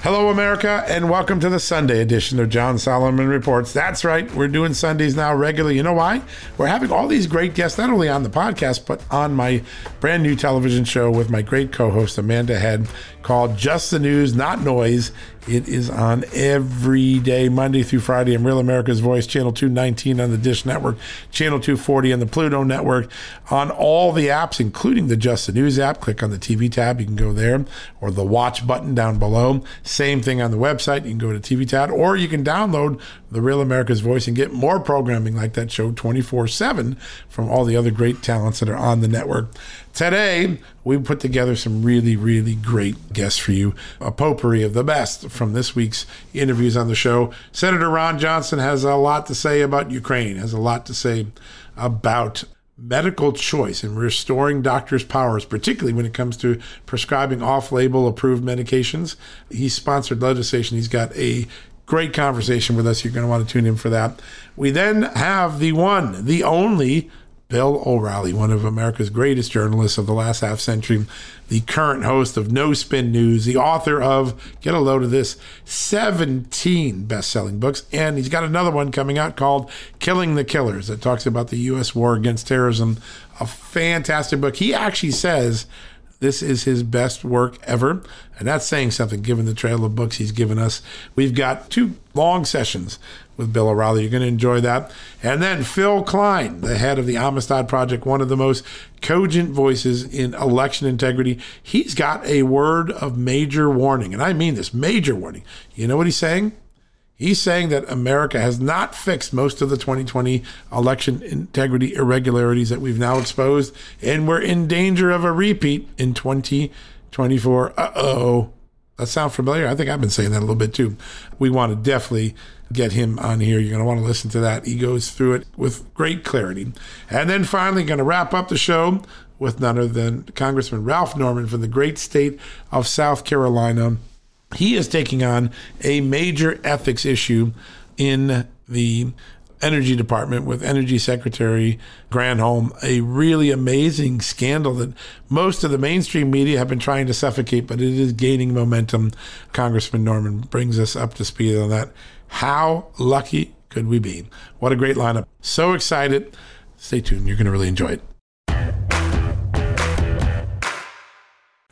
Hello, America, and welcome to the Sunday edition of John Solomon Reports. That's right, we're doing Sundays now regularly. You know why? We're having all these great guests, not only on the podcast, but on my brand new television show with my great co host, Amanda Head, called Just the News, Not Noise. It is on every day, Monday through Friday, in Real America's Voice, Channel 219 on the Dish Network, Channel 240 on the Pluto Network, on all the apps, including the Just the News app. Click on the TV tab, you can go there, or the watch button down below. Same thing on the website, you can go to TV tab, or you can download the Real America's Voice and get more programming like that show 24 7 from all the other great talents that are on the network. Today, we put together some really, really great guests for you. A potpourri of the best from this week's interviews on the show. Senator Ron Johnson has a lot to say about Ukraine, has a lot to say about medical choice and restoring doctors' powers, particularly when it comes to prescribing off label approved medications. He sponsored legislation. He's got a great conversation with us. You're going to want to tune in for that. We then have the one, the only Bill O'Reilly, one of America's greatest journalists of the last half century, the current host of No Spin News, the author of, get a load of this, 17 best selling books. And he's got another one coming out called Killing the Killers that talks about the U.S. war against terrorism. A fantastic book. He actually says this is his best work ever. And that's saying something given the trail of books he's given us. We've got two long sessions with Bill O'Reilly. You're going to enjoy that. And then Phil Kline, the head of the Amistad Project, one of the most cogent voices in election integrity. He's got a word of major warning. And I mean this major warning. You know what he's saying? He's saying that America has not fixed most of the 2020 election integrity irregularities that we've now exposed, and we're in danger of a repeat in 2024. Uh oh. That sound familiar? I think I've been saying that a little bit too. We want to definitely get him on here. You're going to want to listen to that. He goes through it with great clarity. And then finally, going to wrap up the show with none other than Congressman Ralph Norman from the great state of South Carolina. He is taking on a major ethics issue in the Energy Department with Energy Secretary Granholm, a really amazing scandal that most of the mainstream media have been trying to suffocate, but it is gaining momentum. Congressman Norman brings us up to speed on that. How lucky could we be? What a great lineup. So excited. Stay tuned. You're going to really enjoy it.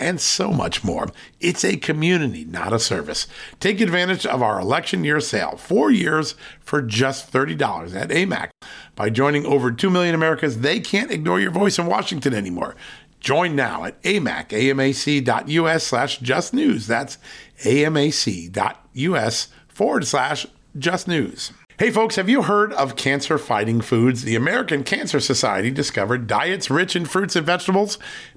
and so much more. It's a community, not a service. Take advantage of our election year sale, four years for just $30 at AMAC. By joining over 2 million Americans, they can't ignore your voice in Washington anymore. Join now at amac, amac.us slash just news. That's amac.us forward slash just news. Hey, folks, have you heard of cancer fighting foods? The American Cancer Society discovered diets rich in fruits and vegetables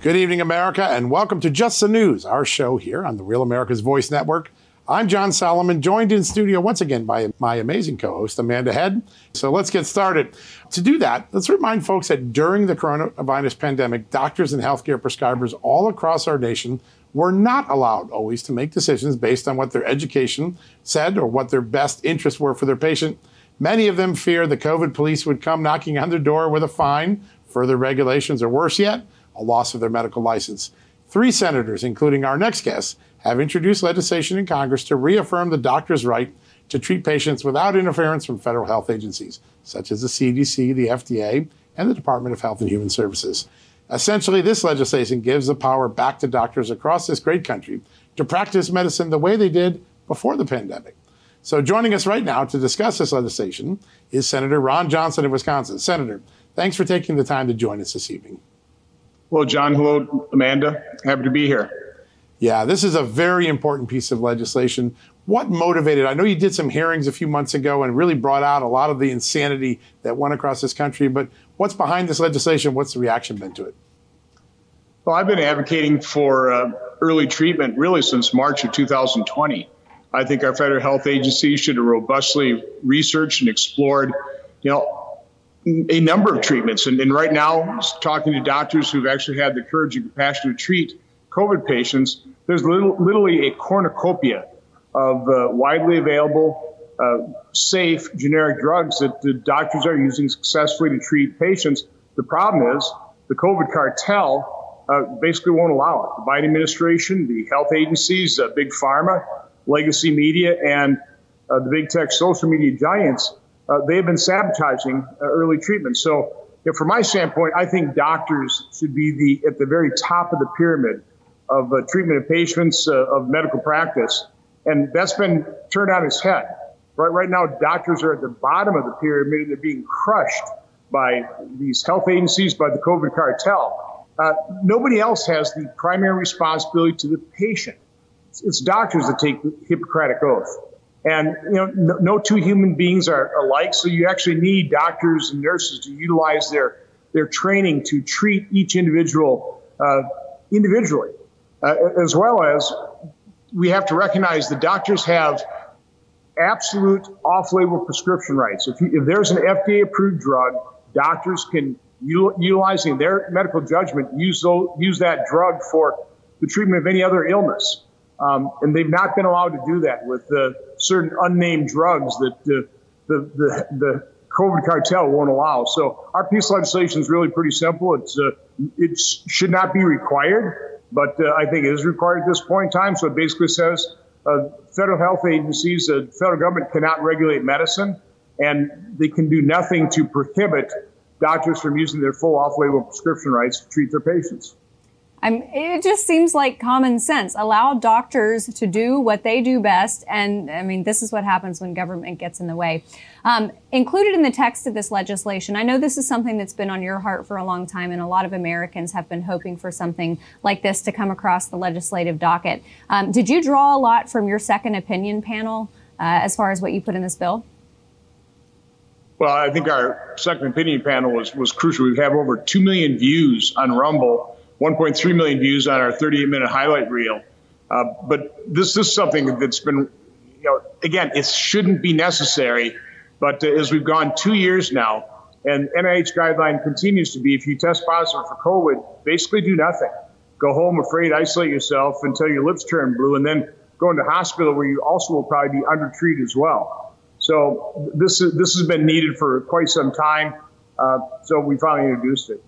Good evening, America, and welcome to Just the News, our show here on the Real America's Voice Network. I'm John Solomon, joined in studio once again by my amazing co host, Amanda Head. So let's get started. To do that, let's remind folks that during the coronavirus pandemic, doctors and healthcare prescribers all across our nation were not allowed always to make decisions based on what their education said or what their best interests were for their patient. Many of them feared the COVID police would come knocking on their door with a fine, further regulations, or worse yet, a loss of their medical license. Three senators, including our next guest, have introduced legislation in Congress to reaffirm the doctor's right to treat patients without interference from federal health agencies, such as the CDC, the FDA, and the Department of Health and Human Services. Essentially, this legislation gives the power back to doctors across this great country to practice medicine the way they did before the pandemic. So, joining us right now to discuss this legislation is Senator Ron Johnson of Wisconsin. Senator, thanks for taking the time to join us this evening. Well, John, hello, Amanda. Happy to be here. Yeah, this is a very important piece of legislation. What motivated? I know you did some hearings a few months ago and really brought out a lot of the insanity that went across this country. But what's behind this legislation? What's the reaction been to it? Well, I've been advocating for uh, early treatment really since March of 2020. I think our federal health agencies should have robustly researched and explored, you know, a number of treatments. And, and, right now, talking to doctors who've actually had the courage and compassion to treat COVID patients, there's little, literally a cornucopia of uh, widely available, uh, safe generic drugs that the doctors are using successfully to treat patients. The problem is the COVID cartel uh, basically won't allow it. The Biden administration, the health agencies, uh, big pharma, legacy media, and uh, the big tech social media giants uh, they have been sabotaging uh, early treatment. So, you know, from my standpoint, I think doctors should be the at the very top of the pyramid of uh, treatment of patients uh, of medical practice, and that's been turned on its head. Right, right now, doctors are at the bottom of the pyramid, and they're being crushed by these health agencies, by the COVID cartel. Uh, nobody else has the primary responsibility to the patient. It's, it's doctors that take the Hippocratic oath. And you know, no, two human beings are alike, so you actually need doctors and nurses to utilize their their training to treat each individual uh, individually, uh, as well as we have to recognize the doctors have absolute off-label prescription rights. If, you, if there's an FDA-approved drug doctors can, utilizing their medical judgment, use, those, use that drug for the treatment of any other illness. Um, and they've not been allowed to do that with uh, certain unnamed drugs that uh, the, the, the COVID cartel won't allow. So our piece of legislation is really pretty simple. It's uh, it should not be required, but uh, I think it is required at this point in time. So it basically says uh, federal health agencies, the federal government cannot regulate medicine, and they can do nothing to prohibit doctors from using their full off-label prescription rights to treat their patients. I'm, it just seems like common sense. Allow doctors to do what they do best. And I mean, this is what happens when government gets in the way. Um, included in the text of this legislation, I know this is something that's been on your heart for a long time, and a lot of Americans have been hoping for something like this to come across the legislative docket. Um, did you draw a lot from your second opinion panel uh, as far as what you put in this bill? Well, I think our second opinion panel was, was crucial. We have over 2 million views on Rumble 1.3 million views on our 38 minute highlight reel. Uh, but this is something that's been, you know, again, it shouldn't be necessary. But uh, as we've gone two years now, and NIH guideline continues to be if you test positive for COVID, basically do nothing. Go home afraid, isolate yourself until your lips turn blue, and then go into hospital where you also will probably be under treated as well. So this, is, this has been needed for quite some time. Uh, so we finally introduced it.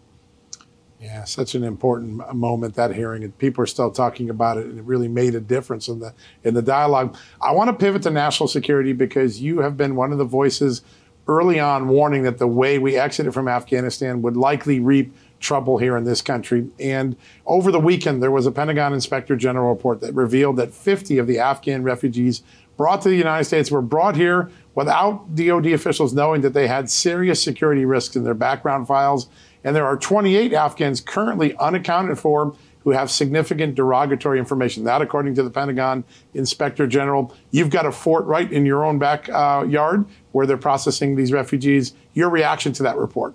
Yeah, such an important moment that hearing, and people are still talking about it, and it really made a difference in the in the dialogue. I want to pivot to national security because you have been one of the voices early on warning that the way we exited from Afghanistan would likely reap trouble here in this country. And over the weekend, there was a Pentagon Inspector General report that revealed that 50 of the Afghan refugees brought to the United States were brought here without DoD officials knowing that they had serious security risks in their background files and there are 28 Afghans currently unaccounted for who have significant derogatory information. That, according to the Pentagon Inspector General, you've got a fort right in your own backyard uh, where they're processing these refugees. Your reaction to that report?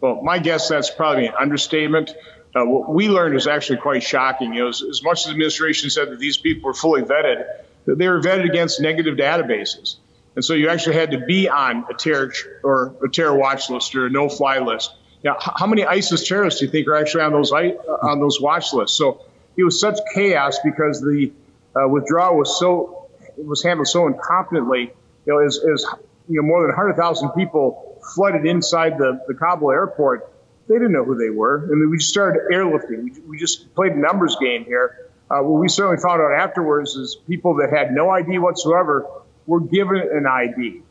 Well, my guess that's probably an understatement. Uh, what we learned is actually quite shocking. You know, as, as much as the administration said that these people were fully vetted, they were vetted against negative databases. And so you actually had to be on a terror or a terror watch list or a no-fly list. Now, how many ISIS terrorists do you think are actually on those on those watch lists? So it was such chaos because the uh, withdrawal was so was handled so incompetently. You know, as, as you know, more than 100,000 people flooded inside the, the Kabul airport. They didn't know who they were, and we just started airlifting. We, we just played a numbers game here. Uh, what we certainly found out afterwards is people that had no ID whatsoever were given an ID.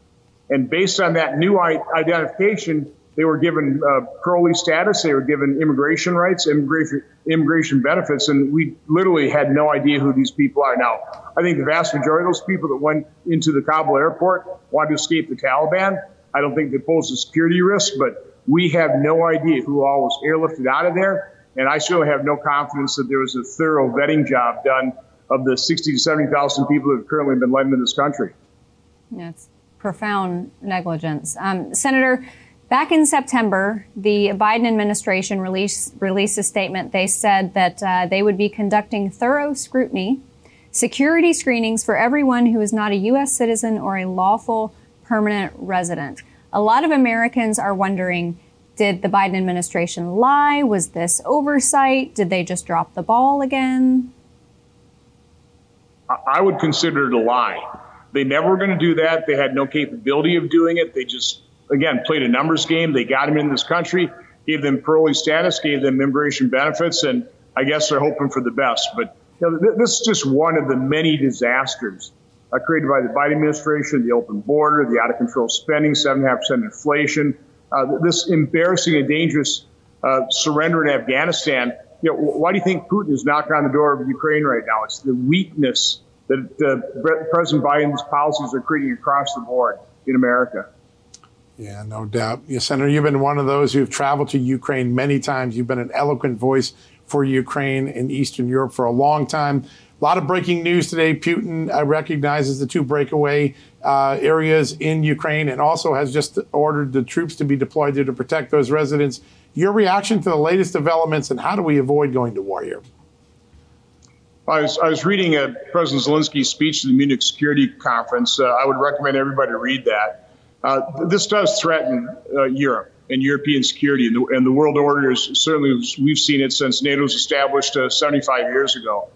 And based on that new identification, they were given uh, parolee status, they were given immigration rights, immigration, immigration benefits, and we literally had no idea who these people are. Now, I think the vast majority of those people that went into the Kabul airport wanted to escape the Taliban. I don't think they posed a security risk, but we have no idea who all was airlifted out of there. And I certainly have no confidence that there was a thorough vetting job done of the 60 to 70,000 people that have currently been led into this country. It's profound negligence. Um, Senator, back in September, the Biden administration released, released a statement. They said that uh, they would be conducting thorough scrutiny, security screenings for everyone who is not a U.S. citizen or a lawful permanent resident. A lot of Americans are wondering did the Biden administration lie? Was this oversight? Did they just drop the ball again? I would consider it a lie. They never were going to do that. They had no capability of doing it. They just, again, played a numbers game. They got them in this country, gave them parolee status, gave them immigration benefits, and I guess they're hoping for the best. But you know, th- this is just one of the many disasters uh, created by the Biden administration, the open border, the out of control spending, 7.5% inflation, uh, this embarrassing and dangerous uh, surrender in Afghanistan. You know, why do you think Putin is knocking on the door of Ukraine right now? It's the weakness that uh, President Biden's policies are creating across the board in America. Yeah, no doubt. Yeah, Senator, you've been one of those who've traveled to Ukraine many times. You've been an eloquent voice for Ukraine and Eastern Europe for a long time. A lot of breaking news today. Putin uh, recognizes the two breakaway uh, areas in Ukraine and also has just ordered the troops to be deployed there to protect those residents. Your reaction to the latest developments and how do we avoid going to war here? I was, I was reading a President Zelensky's speech to the Munich Security Conference. Uh, I would recommend everybody read that. Uh, this does threaten uh, Europe and European security, and the, and the, world order is certainly we've seen it since NATO was established uh, 75 years ago.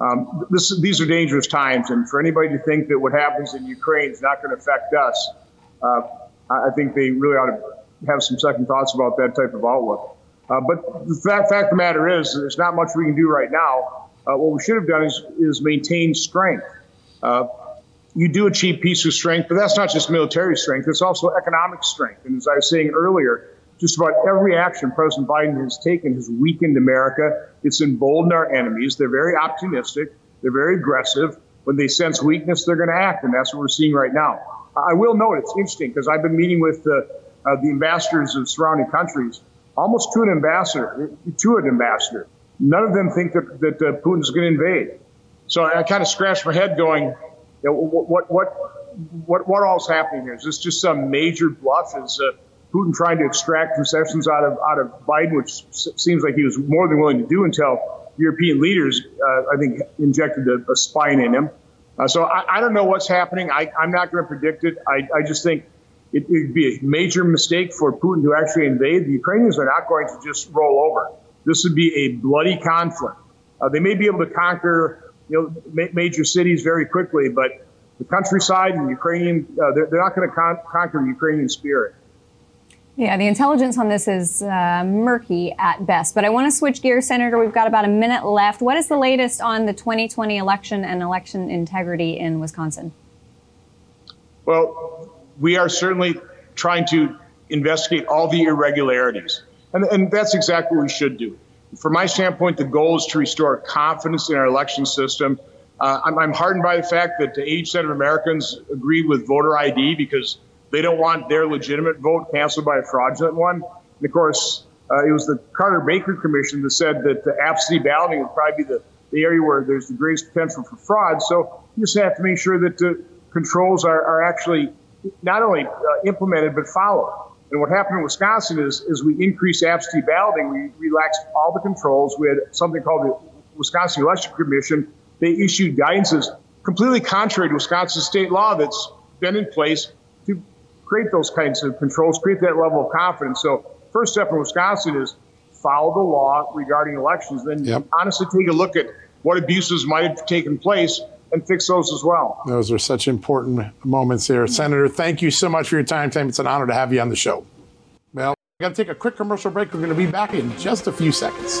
Um, this, these are dangerous times, and for anybody to think that what happens in Ukraine is not going to affect us, uh, I think they really ought to have some second thoughts about that type of outlook. Uh, but the fact, fact of the matter is, there's not much we can do right now. Uh, what we should have done is, is maintain strength. Uh, you do achieve peace with strength, but that's not just military strength, it's also economic strength. And as I was saying earlier, just about every action President Biden has taken has weakened America. It's emboldened our enemies. They're very optimistic, they're very aggressive. When they sense weakness, they're going to act, and that's what we're seeing right now. I will note it's interesting because I've been meeting with uh, uh, the ambassadors of surrounding countries, almost to an ambassador, to an ambassador. None of them think that, that uh, Putin's going to invade. So I kind of scratched my head going, you know, what, what, what, what, all is happening here? Is this just some major bluff? Is uh, Putin trying to extract concessions out of out of Biden, which seems like he was more than willing to do until European leaders, uh, I think, injected a, a spine in him. Uh, so I, I, don't know what's happening. I, am not going to predict it. I, I just think it would be a major mistake for Putin to actually invade. The Ukrainians are not going to just roll over. This would be a bloody conflict. Uh, they may be able to conquer you know, ma- major cities very quickly, but the countryside and Ukrainian, uh, they're, they're, not going to con- conquer the Ukrainian spirit. Yeah, the intelligence on this is uh, murky at best. But I want to switch gears, Senator. We've got about a minute left. What is the latest on the 2020 election and election integrity in Wisconsin? Well, we are certainly trying to investigate all the irregularities. And, and that's exactly what we should do from my standpoint, the goal is to restore confidence in our election system. Uh, I'm, I'm, heartened by the fact that 80% of Americans agree with voter ID because they don't want their legitimate vote canceled by a fraudulent one. And of course, uh, it was the Carter Baker Commission that said that the absentee balloting would probably be the, the area where there's the greatest potential for fraud. So you just have to make sure that the controls are, are actually not only uh, implemented but followed. And what happened in Wisconsin is, is we increased absentee balloting. We relaxed all the controls. We had something called the Wisconsin Election Commission. They issued guidances completely contrary to Wisconsin state law that's been in place to create those kinds of controls, create that level of confidence. So first step in Wisconsin is follow the law regarding elections. Then yep. honestly take a look at what abuses might have taken place and fix those as well. Those are such important moments here. Senator, thank you so much for your time, Tim. It's an honor to have you on the show. Well, we got to take a quick commercial break. We're going to be back in just a few seconds.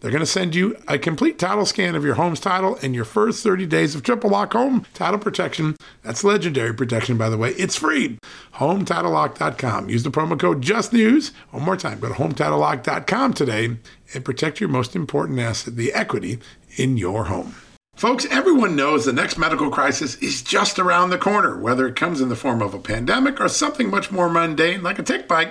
They're going to send you a complete title scan of your home's title and your first 30 days of triple lock home title protection. That's legendary protection, by the way. It's free. HometitleLock.com. Use the promo code JUSTNEWS. One more time, go to HometitleLock.com today and protect your most important asset, the equity in your home. Folks, everyone knows the next medical crisis is just around the corner, whether it comes in the form of a pandemic or something much more mundane like a tick bite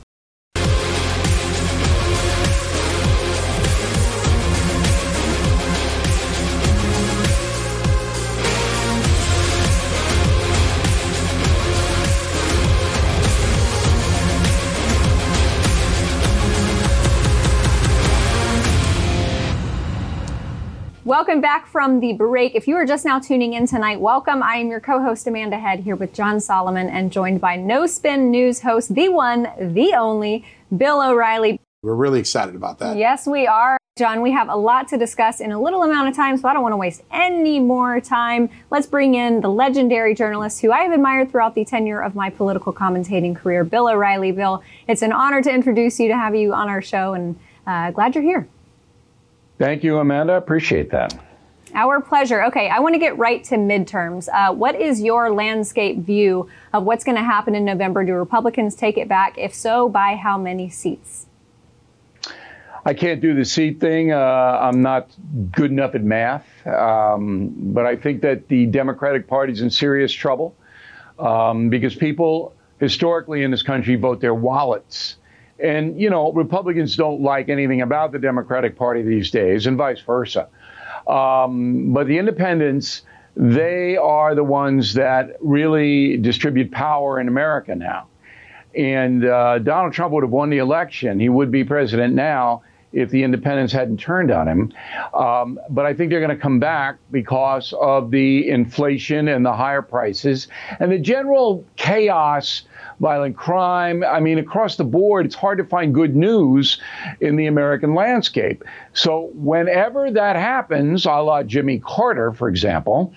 Welcome back from the break. If you are just now tuning in tonight, welcome. I am your co-host Amanda Head here with John Solomon and joined by No Spin News host, the one, the only, Bill O'Reilly. We're really excited about that. Yes, we are. John, we have a lot to discuss in a little amount of time, so I don't want to waste any more time. Let's bring in the legendary journalist who I have admired throughout the tenure of my political commentating career, Bill O'Reilly. Bill, it's an honor to introduce you, to have you on our show, and uh, glad you're here. Thank you, Amanda. Appreciate that. Our pleasure. Okay, I want to get right to midterms. Uh, what is your landscape view of what's going to happen in November? Do Republicans take it back? If so, by how many seats? I can't do the seat thing. Uh, I'm not good enough at math. Um, but I think that the Democratic Party is in serious trouble um, because people historically in this country vote their wallets. And, you know, Republicans don't like anything about the Democratic Party these days, and vice versa. Um, but the independents, they are the ones that really distribute power in America now. And uh, Donald Trump would have won the election. He would be president now if the independents hadn't turned on him. Um, but I think they're going to come back because of the inflation and the higher prices and the general chaos violent crime. I mean, across the board, it's hard to find good news in the American landscape. So, whenever that happens, a la Jimmy Carter, for example,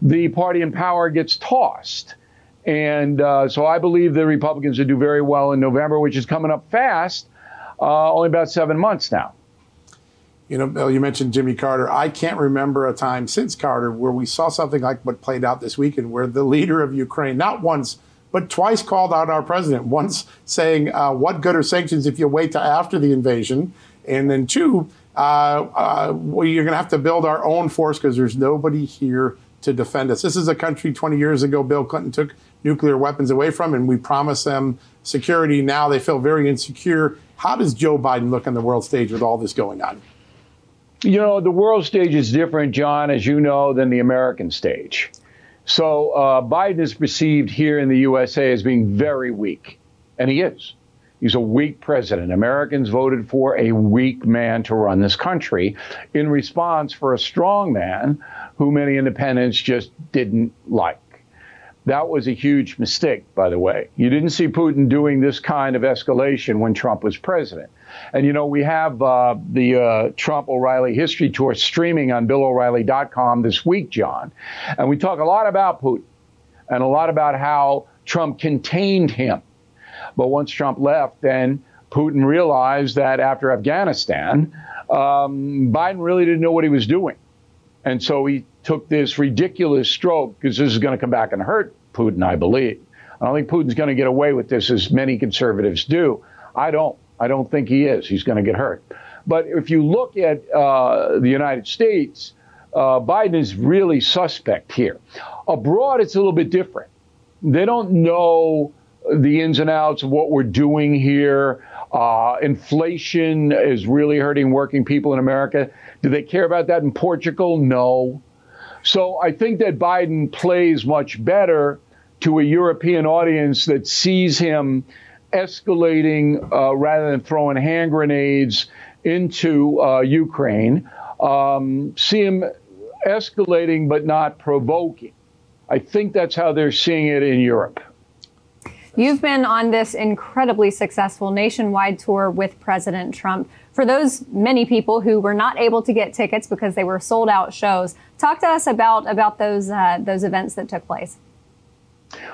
the party in power gets tossed. And uh, so I believe the Republicans will do very well in November, which is coming up fast, uh, only about seven months now. You know, Bill, you mentioned Jimmy Carter. I can't remember a time since Carter where we saw something like what played out this weekend, where the leader of Ukraine, not once, but twice called out our president. Once saying, uh, "What good are sanctions if you wait till after the invasion?" And then two, uh, uh, well, you're going to have to build our own force because there's nobody here to defend us. This is a country 20 years ago Bill Clinton took nuclear weapons away from, and we promised them security. Now they feel very insecure. How does Joe Biden look on the world stage with all this going on? You know, the world stage is different, John, as you know, than the American stage. So uh, Biden is perceived here in the USA as being very weak, and he is. He's a weak president. Americans voted for a weak man to run this country in response for a strong man who many independents just didn't like. That was a huge mistake, by the way. You didn't see Putin doing this kind of escalation when Trump was president. And you know, we have uh, the uh, Trump O'Reilly History Tour streaming on BillO'Reilly.com this week, John. And we talk a lot about Putin and a lot about how Trump contained him. But once Trump left, then Putin realized that after Afghanistan, um, Biden really didn't know what he was doing. And so he took this ridiculous stroke because this is going to come back and hurt Putin, I believe. I don't think Putin's going to get away with this as many conservatives do. I don't. I don't think he is. He's going to get hurt. But if you look at uh, the United States, uh, Biden is really suspect here. Abroad, it's a little bit different. They don't know the ins and outs of what we're doing here. Uh, inflation is really hurting working people in America. Do they care about that in Portugal? No. So I think that Biden plays much better to a European audience that sees him escalating uh, rather than throwing hand grenades into uh, Ukraine. Um, see him escalating but not provoking. I think that's how they're seeing it in Europe. You've been on this incredibly successful nationwide tour with President Trump. For those many people who were not able to get tickets because they were sold out shows, talk to us about about those uh, those events that took place.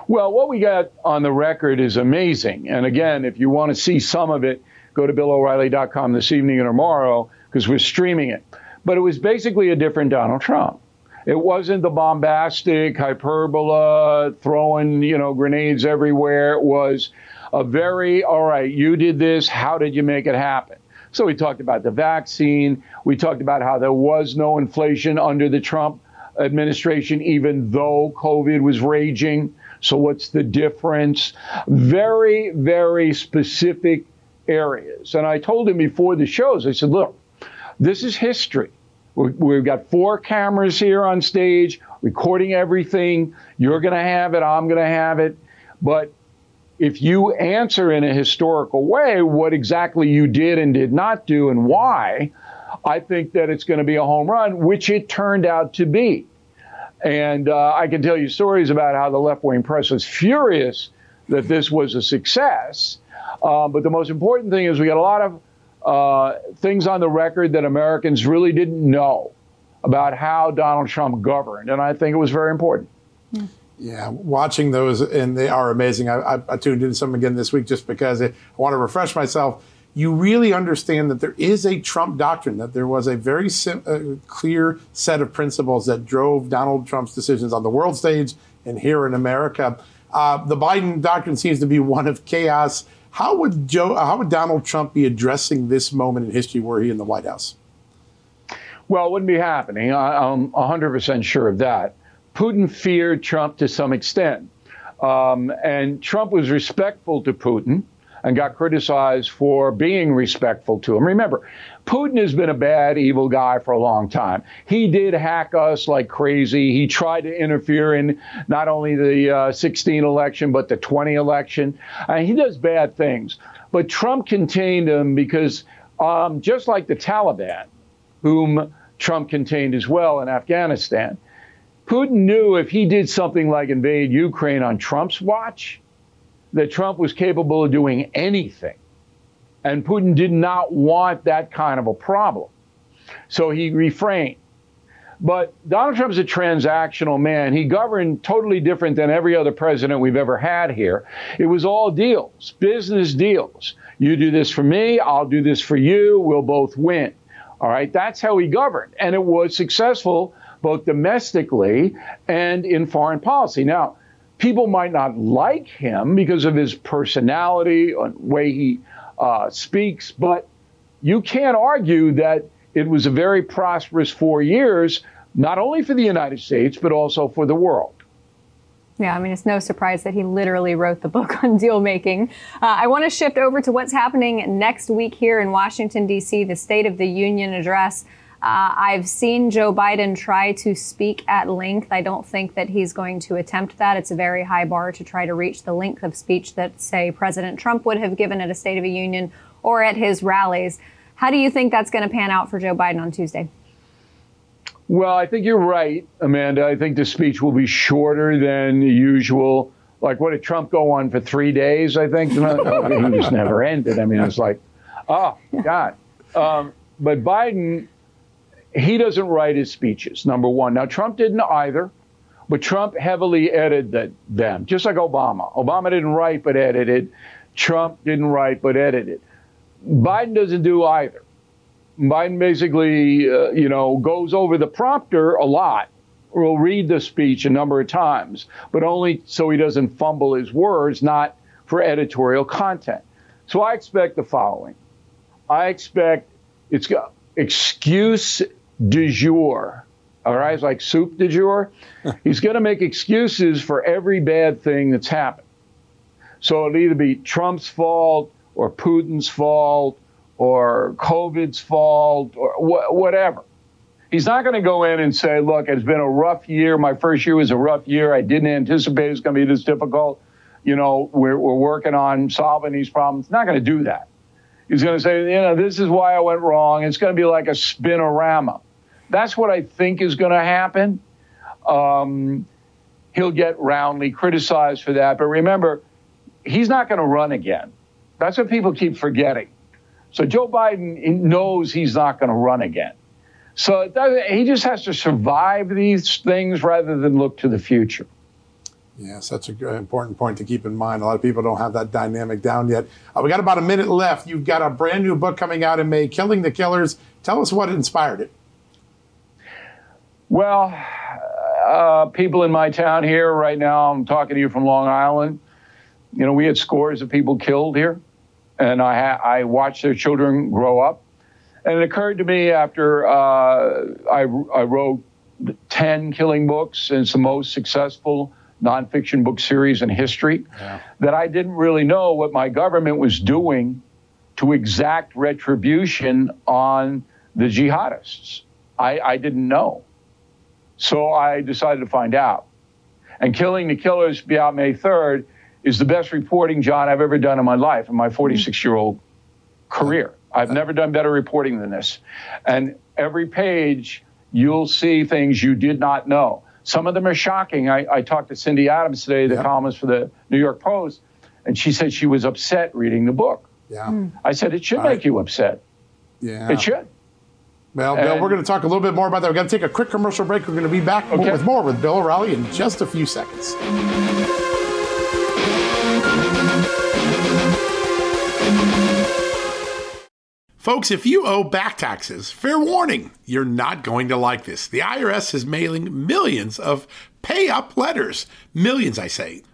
Well, what we got on the record is amazing. And again, if you want to see some of it, go to BillO'Reilly.com this evening and tomorrow. because we're streaming it. But it was basically a different Donald Trump. It wasn't the bombastic hyperbola, throwing, you know, grenades everywhere. It was a very, all right, you did this. How did you make it happen? So we talked about the vaccine. We talked about how there was no inflation under the Trump administration, even though COVID was raging. So what's the difference? Very, very specific areas. And I told him before the shows, I said, look, this is history. We've got four cameras here on stage recording everything. You're going to have it. I'm going to have it. But if you answer in a historical way what exactly you did and did not do and why, I think that it's going to be a home run, which it turned out to be. And uh, I can tell you stories about how the left wing press was furious that this was a success. Uh, but the most important thing is we got a lot of uh, things on the record that Americans really didn't know about how Donald Trump governed. And I think it was very important. Yeah, watching those, and they are amazing. I, I, I tuned into some again this week just because I want to refresh myself. You really understand that there is a Trump doctrine, that there was a very sim- uh, clear set of principles that drove Donald Trump's decisions on the world stage and here in America. Uh, the Biden doctrine seems to be one of chaos how would Joe? How would Donald Trump be addressing this moment in history were he in the White House? Well, it wouldn't be happening. I, am 100% sure of that. Putin feared Trump to some extent. Um, and Trump was respectful to Putin and got criticized for being respectful to him. Remember, Putin has been a bad, evil guy for a long time. He did hack us like crazy. He tried to interfere in not only the uh, 16 election, but the 20 election. Uh, he does bad things. But Trump contained him because, um, just like the Taliban, whom Trump contained as well in Afghanistan, Putin knew if he did something like invade Ukraine on Trump's watch, that Trump was capable of doing anything. And Putin did not want that kind of a problem. So he refrained. But Donald Trump's a transactional man. He governed totally different than every other president we've ever had here. It was all deals, business deals. You do this for me, I'll do this for you, we'll both win. All right, that's how he governed. And it was successful both domestically and in foreign policy. Now, people might not like him because of his personality and way he uh, speaks, but you can't argue that it was a very prosperous four years, not only for the United States, but also for the world. Yeah, I mean, it's no surprise that he literally wrote the book on deal making. Uh, I want to shift over to what's happening next week here in Washington, D.C., the State of the Union address. Uh, I've seen Joe Biden try to speak at length. I don't think that he's going to attempt that. It's a very high bar to try to reach the length of speech that, say, President Trump would have given at a State of the Union or at his rallies. How do you think that's going to pan out for Joe Biden on Tuesday? Well, I think you're right, Amanda. I think the speech will be shorter than usual. Like, what did Trump go on for three days? I think he just never ended. I mean, it's like, oh God. Um, but Biden he doesn't write his speeches, number one. Now, Trump didn't either, but Trump heavily edited them, just like Obama. Obama didn't write but edited. Trump didn't write but edited. Biden doesn't do either. Biden basically, uh, you know, goes over the prompter a lot. Will read the speech a number of times, but only so he doesn't fumble his words, not for editorial content. So I expect the following. I expect it's excuse du jour. All right, it's like soup du jour. He's going to make excuses for every bad thing that's happened. So it'll either be Trump's fault or Putin's fault or COVID's fault or wh- whatever. He's not going to go in and say, look, it's been a rough year. My first year was a rough year. I didn't anticipate it's going to be this difficult. You know, we're, we're working on solving these problems. Not going to do that. He's going to say, you know, this is why I went wrong. It's going to be like a spinorama. That's what I think is going to happen. Um, he'll get roundly criticized for that. But remember, he's not going to run again. That's what people keep forgetting. So Joe Biden knows he's not going to run again. So he just has to survive these things rather than look to the future. Yes, that's an important point to keep in mind. A lot of people don't have that dynamic down yet. Uh, we got about a minute left. You've got a brand new book coming out in May, Killing the Killers. Tell us what inspired it. Well, uh, people in my town here right now, I'm talking to you from Long Island. You know, we had scores of people killed here, and I, ha- I watched their children grow up. And it occurred to me after uh, I, I wrote 10 killing books, and it's the most successful nonfiction book series in history, yeah. that I didn't really know what my government was doing to exact retribution on the jihadists. I, I didn't know. So I decided to find out. And Killing the Killers, be out May 3rd, is the best reporting, John, I've ever done in my life, in my 46 year old career. I've never done better reporting than this. And every page, you'll see things you did not know. Some of them are shocking. I, I talked to Cindy Adams today, the columnist for the New York Post, and she said she was upset reading the book. Yeah. Mm. I said, it should I, make you upset. Yeah. It should. Well, Bill, we're going to talk a little bit more about that. We're going to take a quick commercial break. We're going to be back okay. with more with Bill O'Reilly in just a few seconds. Folks, if you owe back taxes, fair warning, you're not going to like this. The IRS is mailing millions of pay up letters. Millions, I say.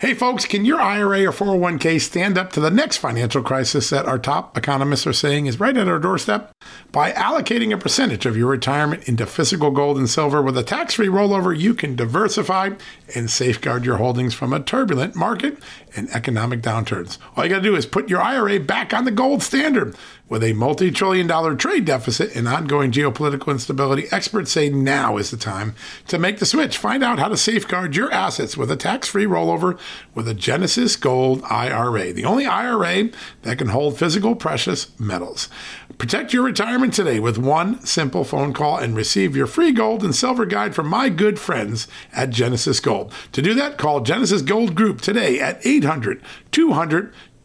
Hey, folks, can your IRA or 401k stand up to the next financial crisis that our top economists are saying is right at our doorstep? By allocating a percentage of your retirement into physical gold and silver with a tax free rollover, you can diversify and safeguard your holdings from a turbulent market and economic downturns. All you got to do is put your IRA back on the gold standard. With a multi trillion dollar trade deficit and ongoing geopolitical instability, experts say now is the time to make the switch. Find out how to safeguard your assets with a tax free rollover with a Genesis Gold IRA, the only IRA that can hold physical precious metals. Protect your retirement today with one simple phone call and receive your free gold and silver guide from my good friends at Genesis Gold. To do that, call Genesis Gold Group today at 800 200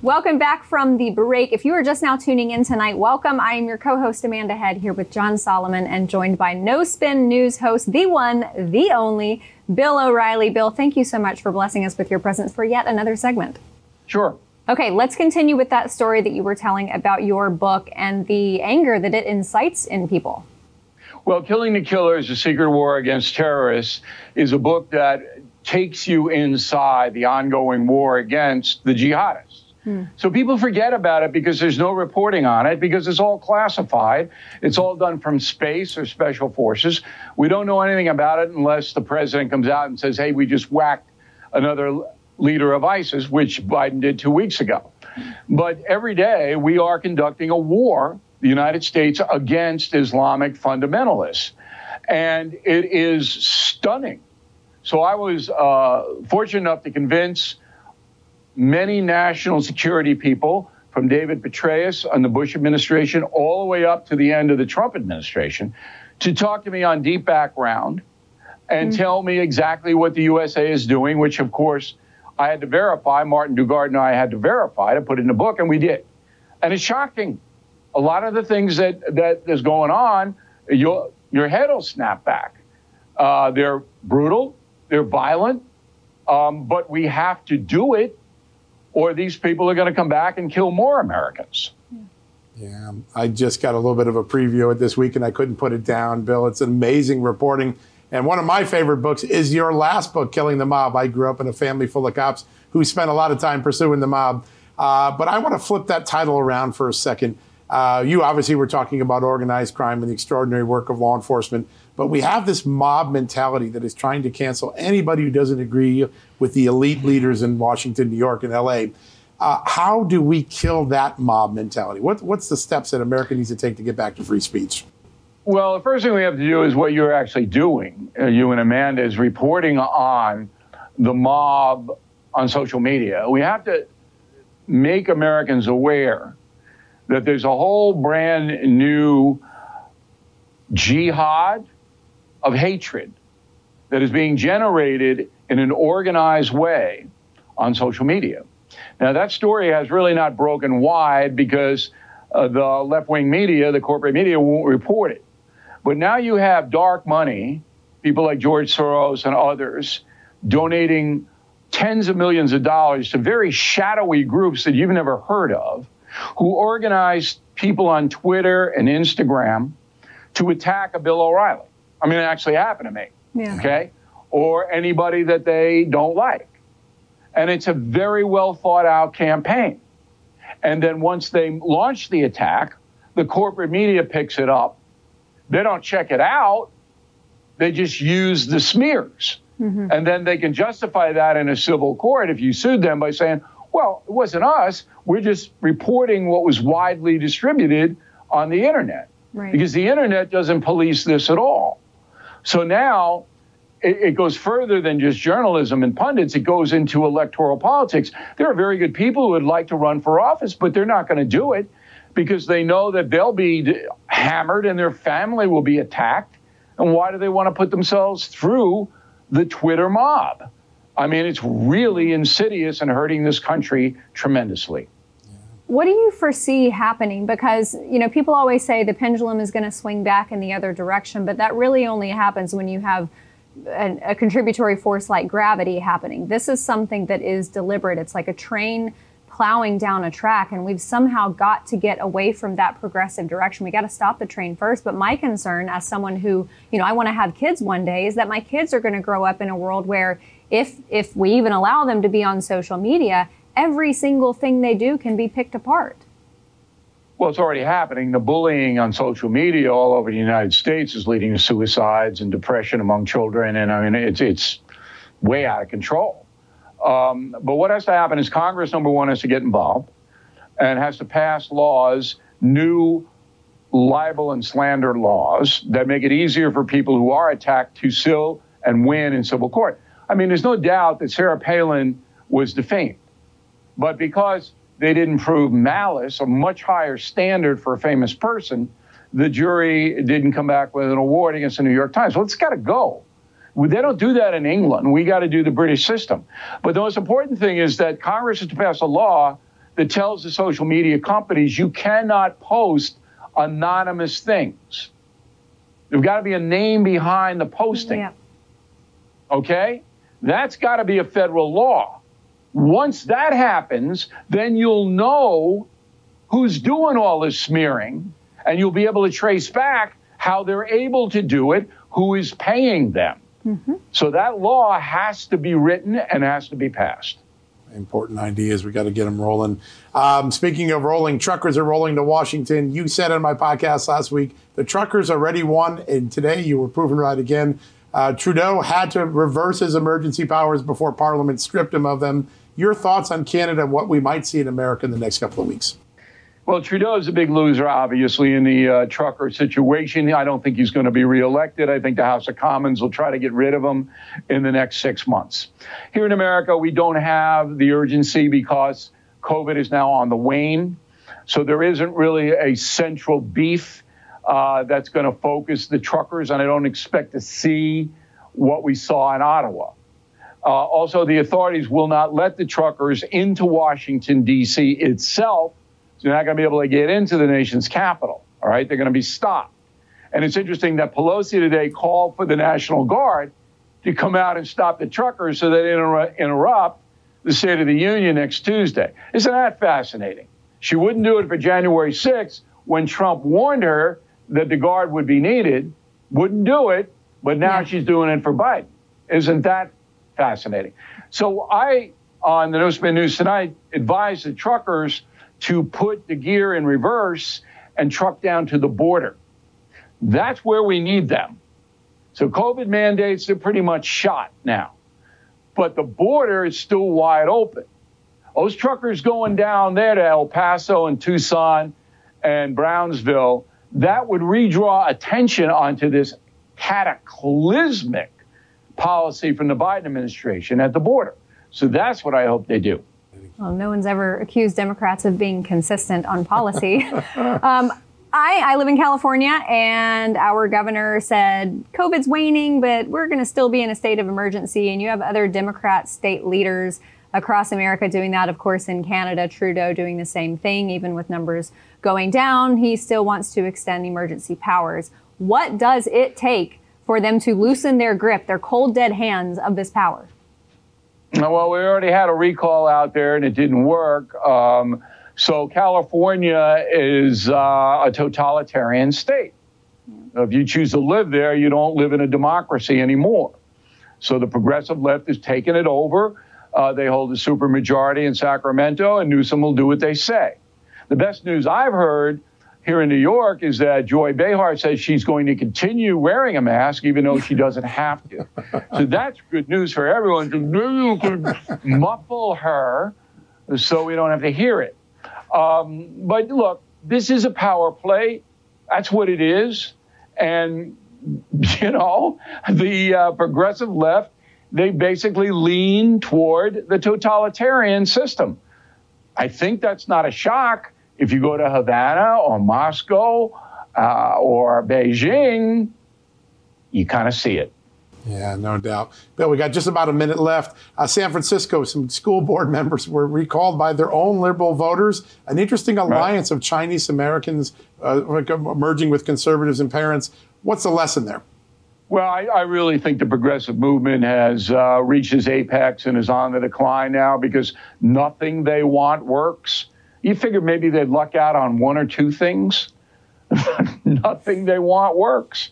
Welcome back from the break. If you are just now tuning in tonight, welcome. I am your co-host Amanda Head here with John Solomon and joined by No Spin News host, the one, the only, Bill O'Reilly. Bill, thank you so much for blessing us with your presence for yet another segment. Sure. Okay, let's continue with that story that you were telling about your book and the anger that it incites in people. Well, Killing the Killers, A Secret War Against Terrorists, is a book that takes you inside the ongoing war against the jihadists. Hmm. So people forget about it because there's no reporting on it, because it's all classified. It's all done from space or special forces. We don't know anything about it unless the president comes out and says, hey, we just whacked another leader of ISIS, which Biden did two weeks ago. But every day we are conducting a war, the United States, against Islamic fundamentalists. And it is stunning. So I was uh, fortunate enough to convince many national security people from David Petraeus on the Bush administration all the way up to the end of the Trump administration to talk to me on deep background and mm-hmm. tell me exactly what the USA is doing, which of course I had to verify. Martin Dugard and I had to verify to put it in the book, and we did. And it's shocking. A lot of the things that that is going on, your your head will snap back. Uh, they're brutal. They're violent. Um, but we have to do it, or these people are going to come back and kill more Americans. Yeah, I just got a little bit of a preview of it this week, and I couldn't put it down, Bill. It's amazing reporting. And one of my favorite books is your last book, Killing the Mob. I grew up in a family full of cops who spent a lot of time pursuing the mob. Uh, but I want to flip that title around for a second. Uh, you obviously were talking about organized crime and the extraordinary work of law enforcement, but we have this mob mentality that is trying to cancel anybody who doesn't agree with the elite leaders in Washington, New York, and LA. Uh, how do we kill that mob mentality? What, what's the steps that America needs to take to get back to free speech? Well, the first thing we have to do is what you're actually doing. Uh, you and Amanda is reporting on the mob on social media. We have to make Americans aware that there's a whole brand new jihad of hatred that is being generated in an organized way on social media. Now, that story has really not broken wide because uh, the left wing media, the corporate media, won't report it. But now you have dark money, people like George Soros and others, donating tens of millions of dollars to very shadowy groups that you've never heard of, who organize people on Twitter and Instagram to attack a Bill O'Reilly. I mean, it actually happened to me. Yeah. Okay? Or anybody that they don't like. And it's a very well thought out campaign. And then once they launch the attack, the corporate media picks it up. They don't check it out, they just use the smears. Mm-hmm. And then they can justify that in a civil court if you sued them by saying, well, it wasn't us. We're just reporting what was widely distributed on the internet. Right. Because the internet doesn't police this at all. So now it, it, goes further than just journalism and pundits. It goes into electoral politics. There are very good people who would like to run for office, but they're not going to do it because they know that they'll be hammered and their family will be attacked. And why do they want to put themselves through the Twitter mob? I mean, it's really insidious and hurting this country tremendously. What do you foresee happening? Because, you know, people always say the pendulum is going to swing back in the other direction, but that really only happens when you have a, a contributory force like gravity happening. This is something that is deliberate. It's like a train plowing down a track and we've somehow got to get away from that progressive direction. We got to stop the train first. But my concern as someone who, you know, I want to have kids one day is that my kids are going to grow up in a world where if if we even allow them to be on social media, every single thing they do can be picked apart. Well, it's already happening. The bullying on social media all over the United States is leading to suicides and depression among children, and I mean it's it's way out of control. Um, but what has to happen is Congress, number one, has to get involved and has to pass laws, new libel and slander laws that make it easier for people who are attacked to sue and win in civil court. I mean, there's no doubt that Sarah Palin was defamed, but because they didn't prove malice, a much higher standard for a famous person, the jury didn't come back with an award against the New York Times. Well, it's got to go. They don't do that in England. We got to do the British system. But the most important thing is that Congress has to pass a law that tells the social media companies you cannot post anonymous things. There's got to be a name behind the posting. Yeah. Okay? That's got to be a federal law. Once that happens, then you'll know who's doing all this smearing, and you'll be able to trace back how they're able to do it, who is paying them. Mm-hmm. So that law has to be written and has to be passed. Important ideas. We got to get them rolling. Um, speaking of rolling, truckers are rolling to Washington. You said on my podcast last week the truckers already won, and today you were proven right again. Uh, Trudeau had to reverse his emergency powers before Parliament stripped him of them. Your thoughts on Canada and what we might see in America in the next couple of weeks? Well, Trudeau is a big loser, obviously, in the uh, trucker situation. I don't think he's going to be reelected. I think the House of Commons will try to get rid of him in the next six months. Here in America, we don't have the urgency because COVID is now on the wane. So there isn't really a central beef uh, that's going to focus the truckers, and I don't expect to see what we saw in Ottawa. Uh, also, the authorities will not let the truckers into Washington, D.C. itself. So they're not going to be able to get into the nation's capital. All right, they're going to be stopped. And it's interesting that Pelosi today called for the National Guard to come out and stop the truckers so they inter- interrupt the State of the Union next Tuesday. Isn't that fascinating? She wouldn't do it for January 6th when Trump warned her that the Guard would be needed, wouldn't do it, but now yeah. she's doing it for Biden. Isn't that fascinating? So I, on the No Spin News tonight, advised the truckers to put the gear in reverse and truck down to the border. That's where we need them. So COVID mandates, they're pretty much shot now. But the border is still wide open. Those truckers going down there to El Paso and Tucson and Brownsville, that would redraw attention onto this cataclysmic policy from the Biden administration at the border. So that's what I hope they do. Well, no one's ever accused Democrats of being consistent on policy. um, I, I live in California, and our governor said COVID's waning, but we're going to still be in a state of emergency. And you have other Democrat state leaders across America doing that. Of course, in Canada, Trudeau doing the same thing, even with numbers going down, he still wants to extend emergency powers. What does it take for them to loosen their grip, their cold, dead hands of this power? Well, we already had a recall out there and it didn't work. Um, so California is uh, a totalitarian state. If you choose to live there, you don't live in a democracy anymore. So the progressive left has taken it over. Uh, they hold a supermajority in Sacramento, and Newsom will do what they say. The best news I've heard here in New York is that Joy Behar says she's going to continue wearing a mask even though she doesn't have to. so that's good news for everyone. Can muffle her so we don't have to hear it. Um, but look, this is a power play. That's what it is. And, you know, the uh, progressive left, they basically lean toward the totalitarian system. I think that's not a shock if you go to Havana or Moscow uh, or Beijing, you kind of see it. Yeah, no doubt. Bill, we got just about a minute left. Uh, San Francisco, some school board members were recalled by their own liberal voters. An interesting alliance right. of Chinese Americans uh, merging with conservatives and parents. What's the lesson there? Well, I, I really think the progressive movement has uh, reached its apex and is on the decline now because nothing they want works. You figure maybe they'd luck out on one or two things. Nothing they want works.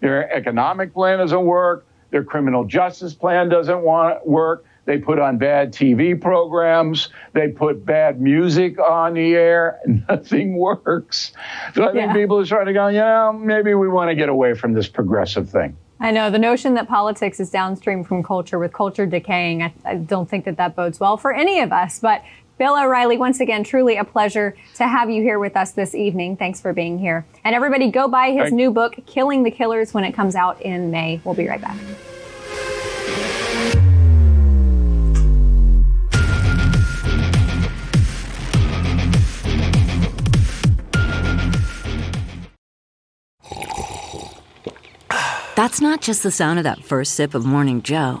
Their economic plan doesn't work. Their criminal justice plan doesn't want work. They put on bad TV programs. They put bad music on the air. Nothing works. So I think people are starting to go, yeah, maybe we want to get away from this progressive thing. I know the notion that politics is downstream from culture, with culture decaying, I, I, don't think that that bodes well for any of us. But Bill O'Reilly, once again, truly a pleasure to have you here with us this evening. Thanks for being here. And everybody, go buy his Thanks. new book, Killing the Killers, when it comes out in May. We'll be right back. That's not just the sound of that first sip of Morning Joe.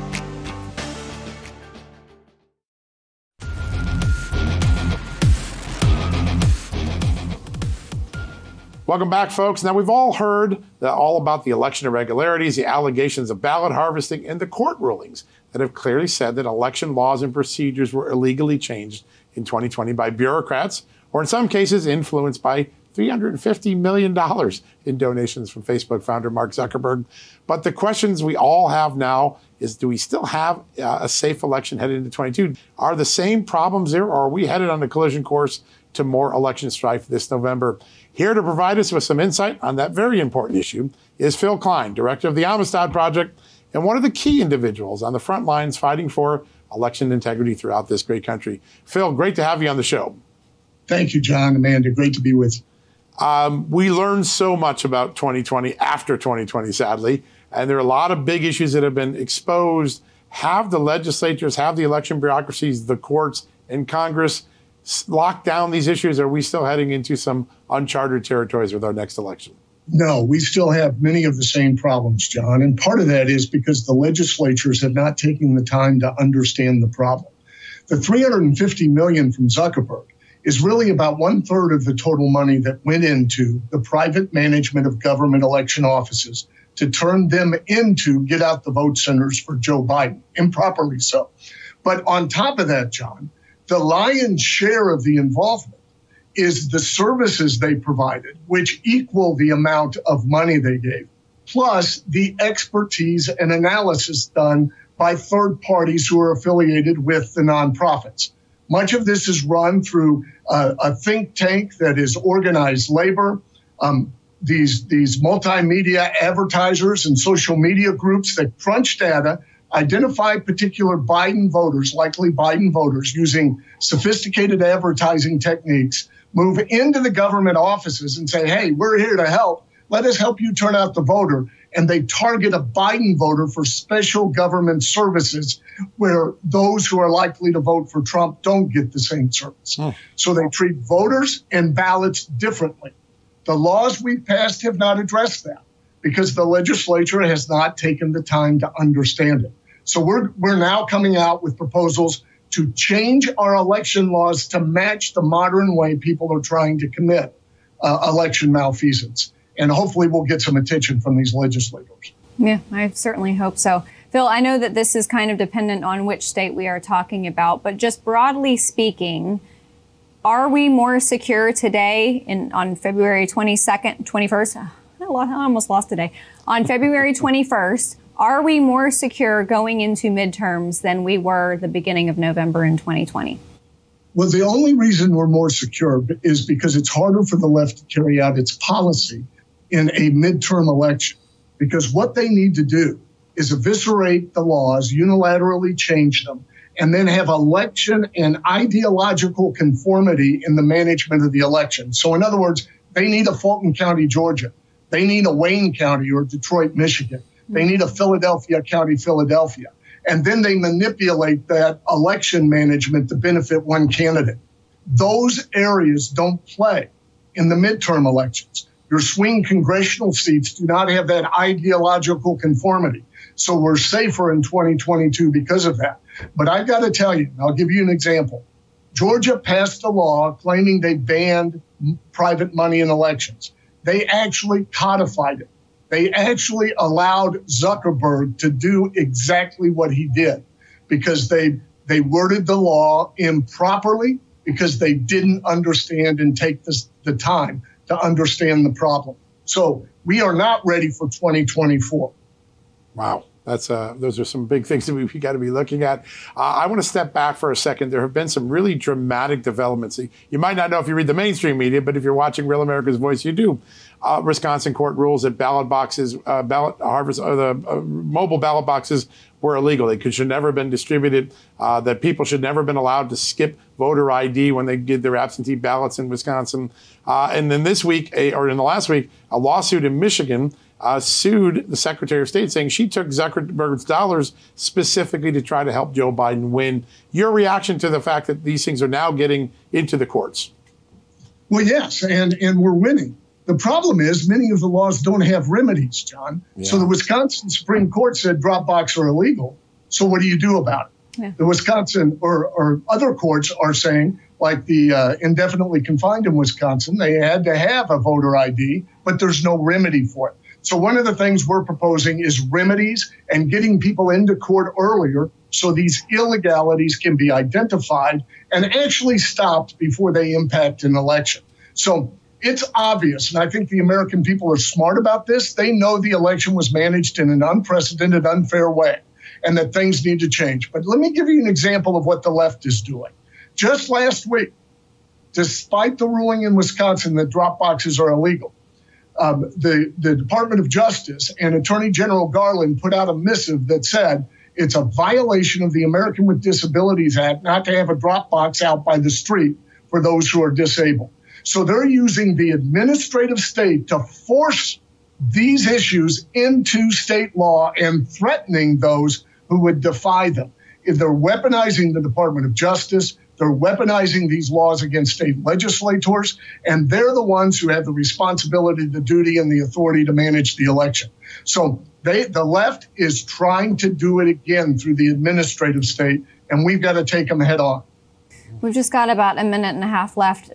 Welcome back, folks. Now, we've all heard all about the election irregularities, the allegations of ballot harvesting, and the court rulings that have clearly said that election laws and procedures were illegally changed in 2020 by bureaucrats, or in some cases, influenced by $350 million in donations from Facebook founder Mark Zuckerberg. But the questions we all have now is do we still have uh, a safe election headed into 22? Are the same problems there, or are we headed on a collision course to more election strife this November? Here to provide us with some insight on that very important issue is Phil Kline, director of the Amistad Project and one of the key individuals on the front lines fighting for election integrity throughout this great country. Phil, great to have you on the show. Thank you, John. Amanda, great to be with you. Um, we learned so much about 2020 after 2020, sadly, and there are a lot of big issues that have been exposed. Have the legislatures, have the election bureaucracies, the courts, and Congress locked down these issues? Are we still heading into some uncharted territories with our next election? No, we still have many of the same problems, John. And part of that is because the legislatures have not taken the time to understand the problem. The 350 million from Zuckerberg is really about one third of the total money that went into the private management of government election offices to turn them into get out the vote centers for Joe Biden, improperly so. But on top of that, John, the lion's share of the involvement is the services they provided, which equal the amount of money they gave, plus the expertise and analysis done by third parties who are affiliated with the nonprofits. Much of this is run through a, a think tank that is organized labor. Um, these, these multimedia advertisers and social media groups that crunch data identify particular Biden voters, likely Biden voters, using sophisticated advertising techniques, move into the government offices and say, hey, we're here to help. Let us help you turn out the voter. And they target a Biden voter for special government services where those who are likely to vote for Trump don't get the same service. Oh. So they treat voters and ballots differently. The laws we've passed have not addressed that because the legislature has not taken the time to understand it. So we're, we're now coming out with proposals to change our election laws to match the modern way people are trying to commit uh, election malfeasance. And hopefully we'll get some attention from these legislators. Yeah, I certainly hope so. Phil, I know that this is kind of dependent on which state we are talking about, but just broadly speaking, are we more secure today in on February 22nd, 21st? I almost lost today. On February 21st, are we more secure going into midterms than we were the beginning of November in 2020? Well, the only reason we're more secure is because it's harder for the left to carry out its policy in a midterm election. Because what they need to do is eviscerate the laws, unilaterally change them, and then have election and ideological conformity in the management of the election. So, in other words, they need a Fulton County, Georgia. They need a Wayne County or Detroit, Michigan. They need a Philadelphia County, Philadelphia. And then they manipulate that election management to benefit one candidate. Those areas don't play in the midterm elections. Your swing congressional seats do not have that ideological conformity. So we're safer in 2022 because of that. But I've got to tell you, I'll give you an example. Georgia passed a law claiming they banned private money in elections. They actually codified it they actually allowed Zuckerberg to do exactly what he did because they they worded the law improperly because they didn't understand and take this, the time to understand the problem. So we are not ready for 2024. Wow. That's uh, those are some big things that we, we got to be looking at. Uh, I want to step back for a second. There have been some really dramatic developments. You might not know if you read the mainstream media, but if you're watching Real America's Voice, you do. Uh, Wisconsin court rules that ballot boxes, uh, ballot harvest, uh, the uh, mobile ballot boxes were illegal. They could, should never have been distributed. that people should never have been allowed to skip voter ID when they did their absentee ballots in Wisconsin. and then this week, a, or in the last week, a lawsuit in Michigan uh, sued the Secretary of State saying she took Zuckerberg's dollars specifically to try to help Joe Biden win. Your reaction to the fact that these things are now getting into the courts? Well, yes, and, and we're winning. The problem is many of the laws don't have remedies, John. Yeah. So the Wisconsin Supreme Court said Dropbox are illegal. So what do you do about it? Yeah. The Wisconsin or, or other courts are saying, like the uh, indefinitely confined in Wisconsin, they had to have a voter ID, but there's no remedy for it. So, one of the things we're proposing is remedies and getting people into court earlier so these illegalities can be identified and actually stopped before they impact an election. So, it's obvious, and I think the American people are smart about this. They know the election was managed in an unprecedented, unfair way and that things need to change. But let me give you an example of what the left is doing. Just last week, despite the ruling in Wisconsin that drop boxes are illegal, um, the, the Department of Justice and Attorney General Garland put out a missive that said it's a violation of the American with Disabilities Act not to have a drop box out by the street for those who are disabled. So they're using the administrative state to force these issues into state law and threatening those who would defy them. If they're weaponizing the Department of Justice, they're weaponizing these laws against state legislators, and they're the ones who have the responsibility, the duty, and the authority to manage the election. So they, the left is trying to do it again through the administrative state, and we've got to take them head on. We've just got about a minute and a half left.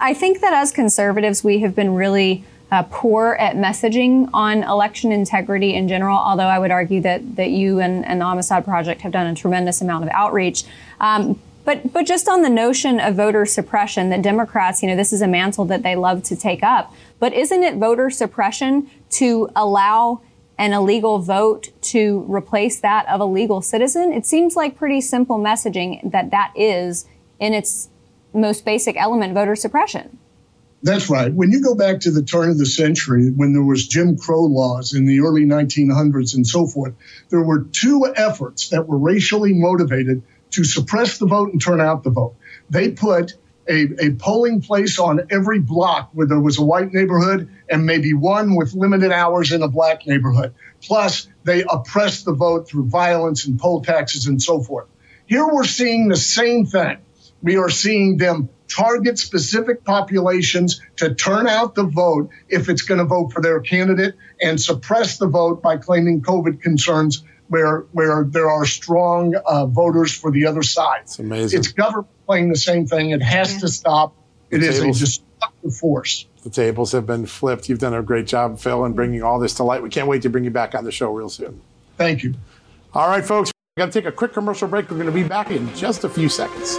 I think that as conservatives, we have been really uh, poor at messaging on election integrity in general, although I would argue that, that you and, and the Amistad Project have done a tremendous amount of outreach. Um, but, but just on the notion of voter suppression, that Democrats, you know, this is a mantle that they love to take up. But isn't it voter suppression to allow an illegal vote to replace that of a legal citizen? It seems like pretty simple messaging that that is, in its most basic element, voter suppression. That's right. When you go back to the turn of the century, when there was Jim Crow laws in the early 1900s and so forth, there were two efforts that were racially motivated to suppress the vote and turn out the vote. They put a, a polling place on every block where there was a white neighborhood and maybe one with limited hours in a black neighborhood. Plus, they oppressed the vote through violence and poll taxes and so forth. Here we're seeing the same thing. We are seeing them target specific populations to turn out the vote if it's going to vote for their candidate and suppress the vote by claiming COVID concerns where where there are strong uh, voters for the other side. It's amazing. It's government playing the same thing. It has yeah. to stop. It the is tables, a destructive force. The tables have been flipped. You've done a great job, Phil, in bringing all this to light. We can't wait to bring you back on the show real soon. Thank you. All right, folks. Got to take a quick commercial break. We're going to be back in just a few seconds.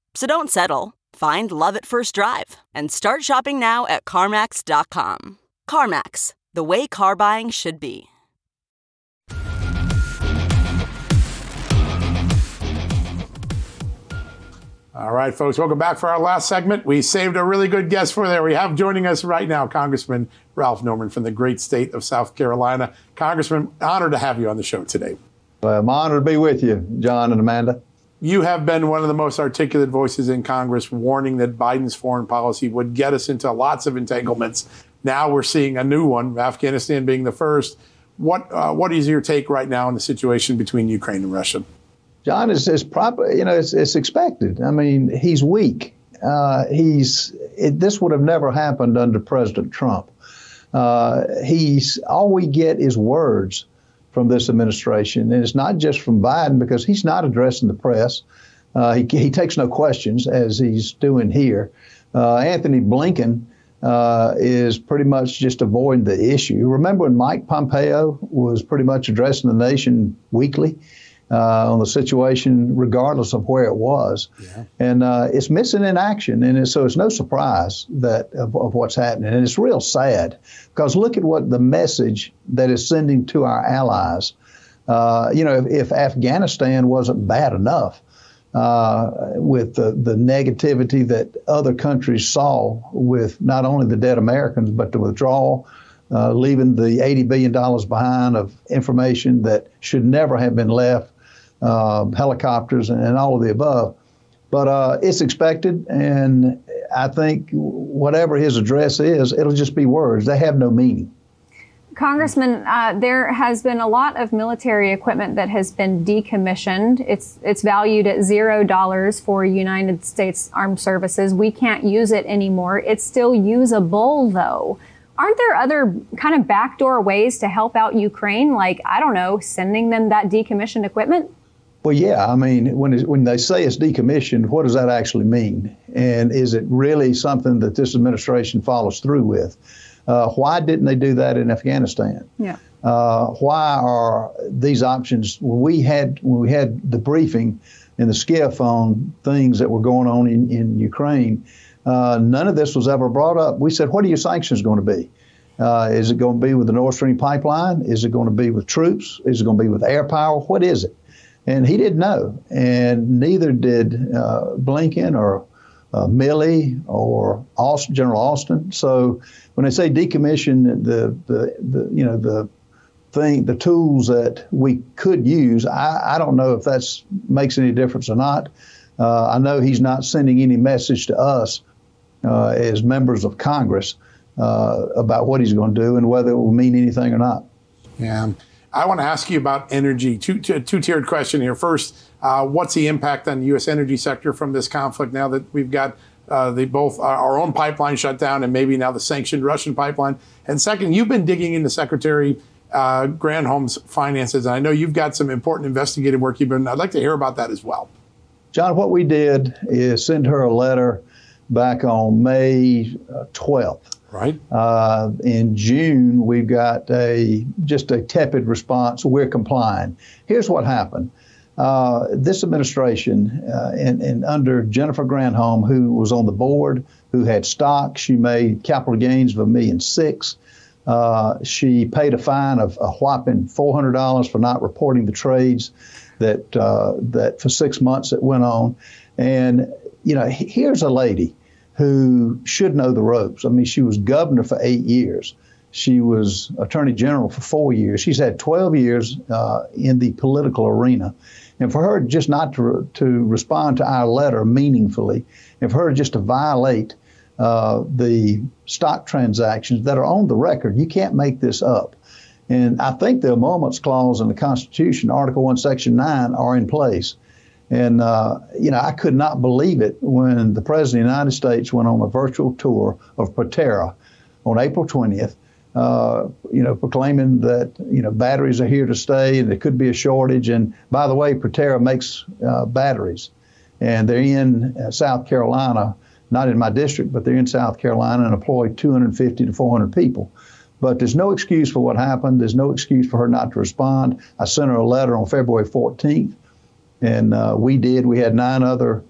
So don't settle. Find love at first drive and start shopping now at CarMax.com. CarMax, the way car buying should be. All right, folks, welcome back for our last segment. We saved a really good guest for there. We have joining us right now Congressman Ralph Norman from the great state of South Carolina. Congressman, honored to have you on the show today. Well, I'm honored to be with you, John and Amanda you have been one of the most articulate voices in Congress warning that Biden's foreign policy would get us into lots of entanglements. Now we're seeing a new one, Afghanistan being the first. What uh, what is your take right now on the situation between Ukraine and Russia? John is is probably you know it's, it's, expected. I mean he's weak. Uh, he's it, this would have never happened under President Trump. Uh, he's all we get is words from this administration. And it's not just from Biden because he's not addressing the press. Uh, he, he takes no questions as he's doing here. Uh, Antony Blinken uh, is pretty much just avoiding the issue. Remember when Mike Pompeo was pretty much addressing the nation weekly? Uh, on the situation, regardless of where it was. Yeah. And uh, it's missing in action. And so it's no surprise that of, of, what's happening. And it's real sad because look at what the message that is sending to our allies. Uh, you know, if, if, Afghanistan wasn't bad enough, uh, with the, the negativity that other countries saw with not only the dead Americans, but the withdrawal, uh, leaving the $80 billion behind of information that should never have been left, uh, helicopters, and, and, all of the above. But uh, it's expected, and I think whatever his address is, it'll just be words. They have no meaning. Congressman, uh, there has been a lot of military equipment that has been decommissioned. It's it's valued at zero dollars for United States Armed Services. We can't use it anymore. It's still usable, though. Aren't there other kind of backdoor ways to help out Ukraine, like I don't know, sending them that decommissioned equipment? Well, yeah. I mean, when when they say it's decommissioned, what does that actually mean? And is it really something that this administration follows through with? Uh, why didn't they do that in Afghanistan? Yeah. Uh, why are these options? When we had when we had the briefing and the SCIF on things that were going on in, in Ukraine, uh, none of this was ever brought up. We said, what are your sanctions going to be? Uh, is it going to be with the Nord Stream pipeline? Is it going to be with troops? Is it going to be with air power? What is it? And he didn't know, and neither did uh, Blinken or uh, Milley or Austin, General Austin. So when they say decommission the, the, the you know the thing the tools that we could use, I, I don't know if that makes any difference or not. Uh, I know he's not sending any message to us uh, as members of Congress uh, about what he's going to do and whether it will mean anything or not. Yeah. I want to ask you about energy. Two-tiered question here. First, uh, what's the impact on the U.S. energy sector from this conflict now that we've got uh, the both our own pipeline shut down and maybe now the sanctioned Russian pipeline? And second, you've been digging into Secretary uh, Granholm's finances, and I know you've got some important investigative work you've been. I'd like to hear about that as well. John, what we did is send her a letter back on May 12th uh, Right. Uh, in June, we've got a just a tepid response. We're complying. Here's what happened. Uh, this administration, uh, and, and, under Jennifer Granholm, who was on the board, who had stock, she made capital gains of a million six. Uh, she paid a fine of a whopping four hundred dollars for not reporting the trades that uh, that for six months it went on. And you know, here's a lady who should know the ropes. I mean, she was governor for eight years. She was attorney general for four years. She's had 12 years uh, in the political arena. And for her just not to, to respond to our letter meaningfully, and for her just to violate uh, the stock transactions that are on the record, you can't make this up. And I think the emoluments clause in the Constitution, Article 1, Section 9, are in place. And, uh, you know, I could not believe it when the President of the United States went on a virtual tour of Proterra on April 20th, uh, you know, proclaiming that, you know, batteries are here to stay and there could be a shortage. And by the way, Proterra makes uh, batteries and they're in uh, South Carolina, not in my district, but they're in South Carolina and employ 250 to 400 people. But there's no excuse for what happened. There's no excuse for her not to respond. I sent her a letter on February 14th and uh, we did. We had nine other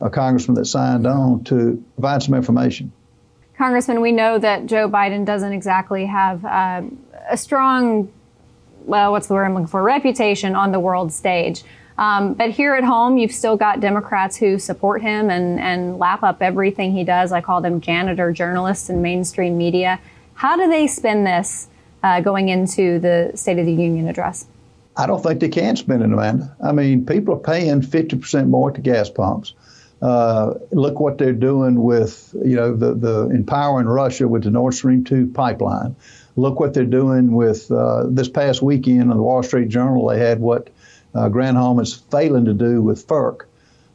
uh, congressmen that signed on to provide some information. Congressman, we know that Joe Biden doesn't exactly have uh, a strong, well, what's the word I'm looking for, reputation on the world stage. Um, but here at home, you've still got Democrats who support him and, and lap up everything he does. I call them janitor journalists in mainstream media. How do they spin this uh, going into the State of the Union address? I don't think they can spend it, Amanda. I mean, people are paying 50% more to gas pumps. Uh, look what they're doing with, you know, the, the empowering Russia with the Nord Stream 2 pipeline. Look what they're doing with uh, this past weekend in the Wall Street Journal. They had what uh, Granholm is failing to do with FERC.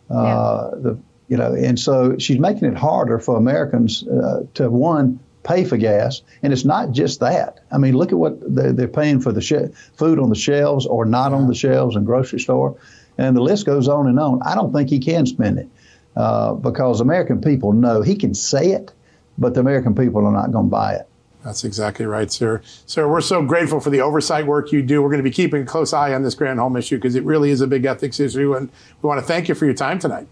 Uh, yeah. The, you know, and so she's making it harder for Americans uh, to one pay for gas. And it's not just that. I mean, look at what they're, they're paying for the sh- food on the shelves or not on the shelves in grocery store. And the list goes on and on. I don't think he can spend it uh, because American people know he can say it, but the American people are not going to buy it. That's exactly right, sir. Sir, we're so grateful for the oversight work you do. We're going to be keeping a close eye on this Granholm issue because it really is a big ethics issue. And we want to thank you for your time tonight.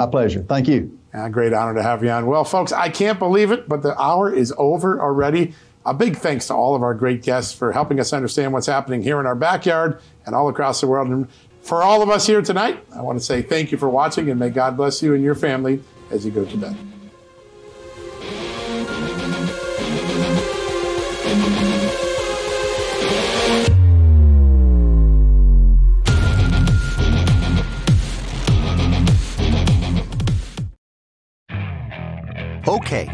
My pleasure. Thank you. A great honor to have you on. Well, folks, I can't believe it, but the hour is over already. A big thanks to all of our great guests for helping us understand what's happening here in our backyard and all across the world. And for all of us here tonight, I want to say thank you for watching and may God bless you and your family as you go to bed.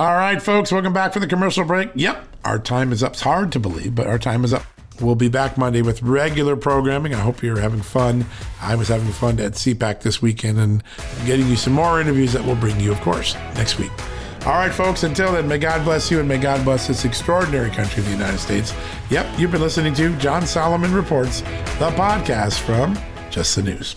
All right, folks, welcome back from the commercial break. Yep, our time is up. It's hard to believe, but our time is up. We'll be back Monday with regular programming. I hope you're having fun. I was having fun at CPAC this weekend and getting you some more interviews that we'll bring you, of course, next week. All right, folks, until then, may God bless you and may God bless this extraordinary country of the United States. Yep, you've been listening to John Solomon Reports, the podcast from Just the News.